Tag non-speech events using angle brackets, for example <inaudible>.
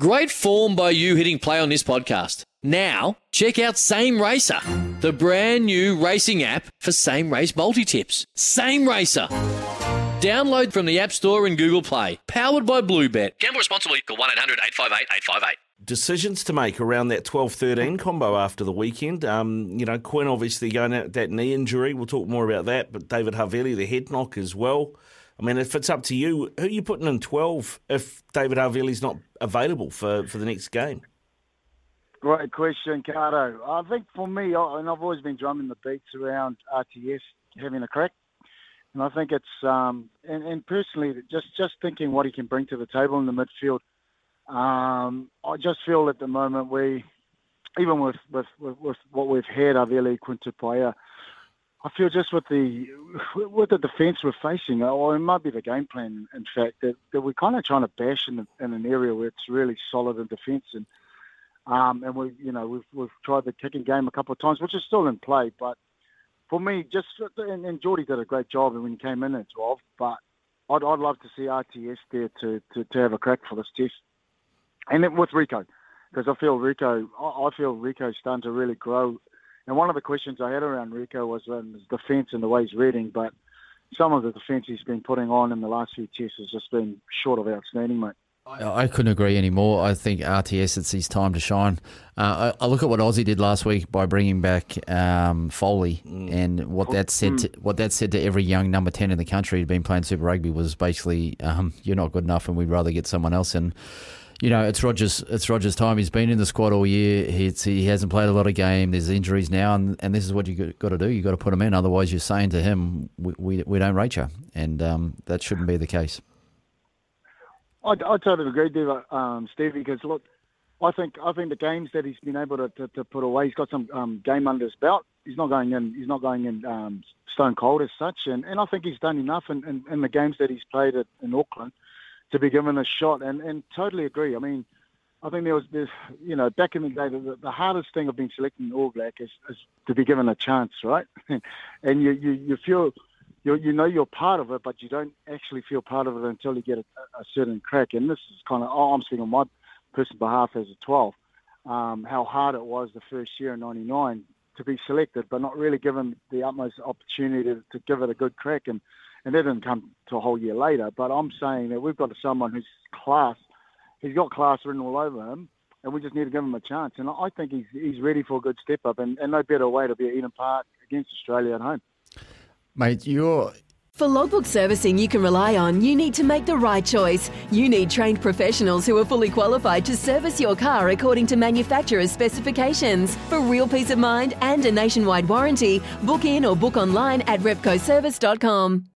Great form by you hitting play on this podcast. Now, check out Same Racer, the brand new racing app for same race multi tips. Same Racer. Download from the App Store and Google Play. Powered by Bluebet. Gamble responsibly. Call 1 800 858 858. decisions to make around that 12-13 combo after the weekend. Um, you know, Quinn obviously going out that knee injury. We'll talk more about that. But David Havili, the head knock as well. I mean, if it's up to you, who are you putting in 12 if David Havili's not available for, for the next game? Great question, Cardo. I think for me, and I've always been drumming the beats around RTS having a crack. And I think it's, um, and, and personally, just, just thinking what he can bring to the table in the midfield, um, I just feel at the moment we, even with, with, with, with what we've had, Havili, Quinn Tupaea, I feel just with the with the defence we're facing, or it might be the game plan, in fact, that, that we're kind of trying to bash in, in an area where it's really solid in defence. And um, and we, you know, we've we've tried the kicking game a couple of times, which is still in play. But for me, just and, and Jordie did a great job when he came in at 12. But I'd, I'd love to see RTS there to, to, to have a crack for this test, and then with Rieko, because I feel Rieko, I, I feel Rieko's starting to really grow. And one of the questions I had around Rieko was um, his defence and the way he's reading, but some of the defence he's been putting on in the last few tests has just been short of outstanding, mate. I couldn't agree anymore. I think RTS, it's his time to shine. Uh, I, I look at what Aussie did last week by bringing back um, Foley, and what that said to, what that said to every young number ten in the country who'd been playing Super Rugby was basically, um, "You're not good enough, and we'd rather get someone else." And you know, it's Rogers. It's Rogers' time. He's been in the squad all year. He's, he hasn't played a lot of game. There's injuries now, and, and this is what you got to do. You've got to put him in. Otherwise, you're saying to him, "We we, we don't rate you," and um, that shouldn't be the case. I, I totally agree, Dave, um, Stevie. Because look, I think I think the games that he's been able to, to, to put away, he's got some um, game under his belt. He's not going in. He's not going in um, stone cold as such, and, and I think he's done enough in, in, in the games that he's played at, in Auckland to be given a shot. And, and totally agree. I mean, I think there was this, you know, back in the day, the, the hardest thing of being selected in All Black is, is to be given a chance, right? <laughs> and you, you, you feel, you, you know you're part of it, but you don't actually feel part of it until you get a, a certain crack. And this is kind of, oh, I'm speaking on my personal behalf as a 12, um, how hard it was the first year in 99 to be selected, but not really given the utmost opportunity to, to give it a good crack. And, and that didn't come to a whole year later. But I'm saying that we've got someone who's class. He's got class written all over him, and we just need to give him a chance. And I think he's he's ready for a good step up, and, and no better way to be at Eden Park against Australia at home. Mate, you're For logbook servicing you can rely on, you need to make the right choice. You need trained professionals who are fully qualified to service your car according to manufacturer's specifications. For real peace of mind and a nationwide warranty, book in or book online at repcoservice.com.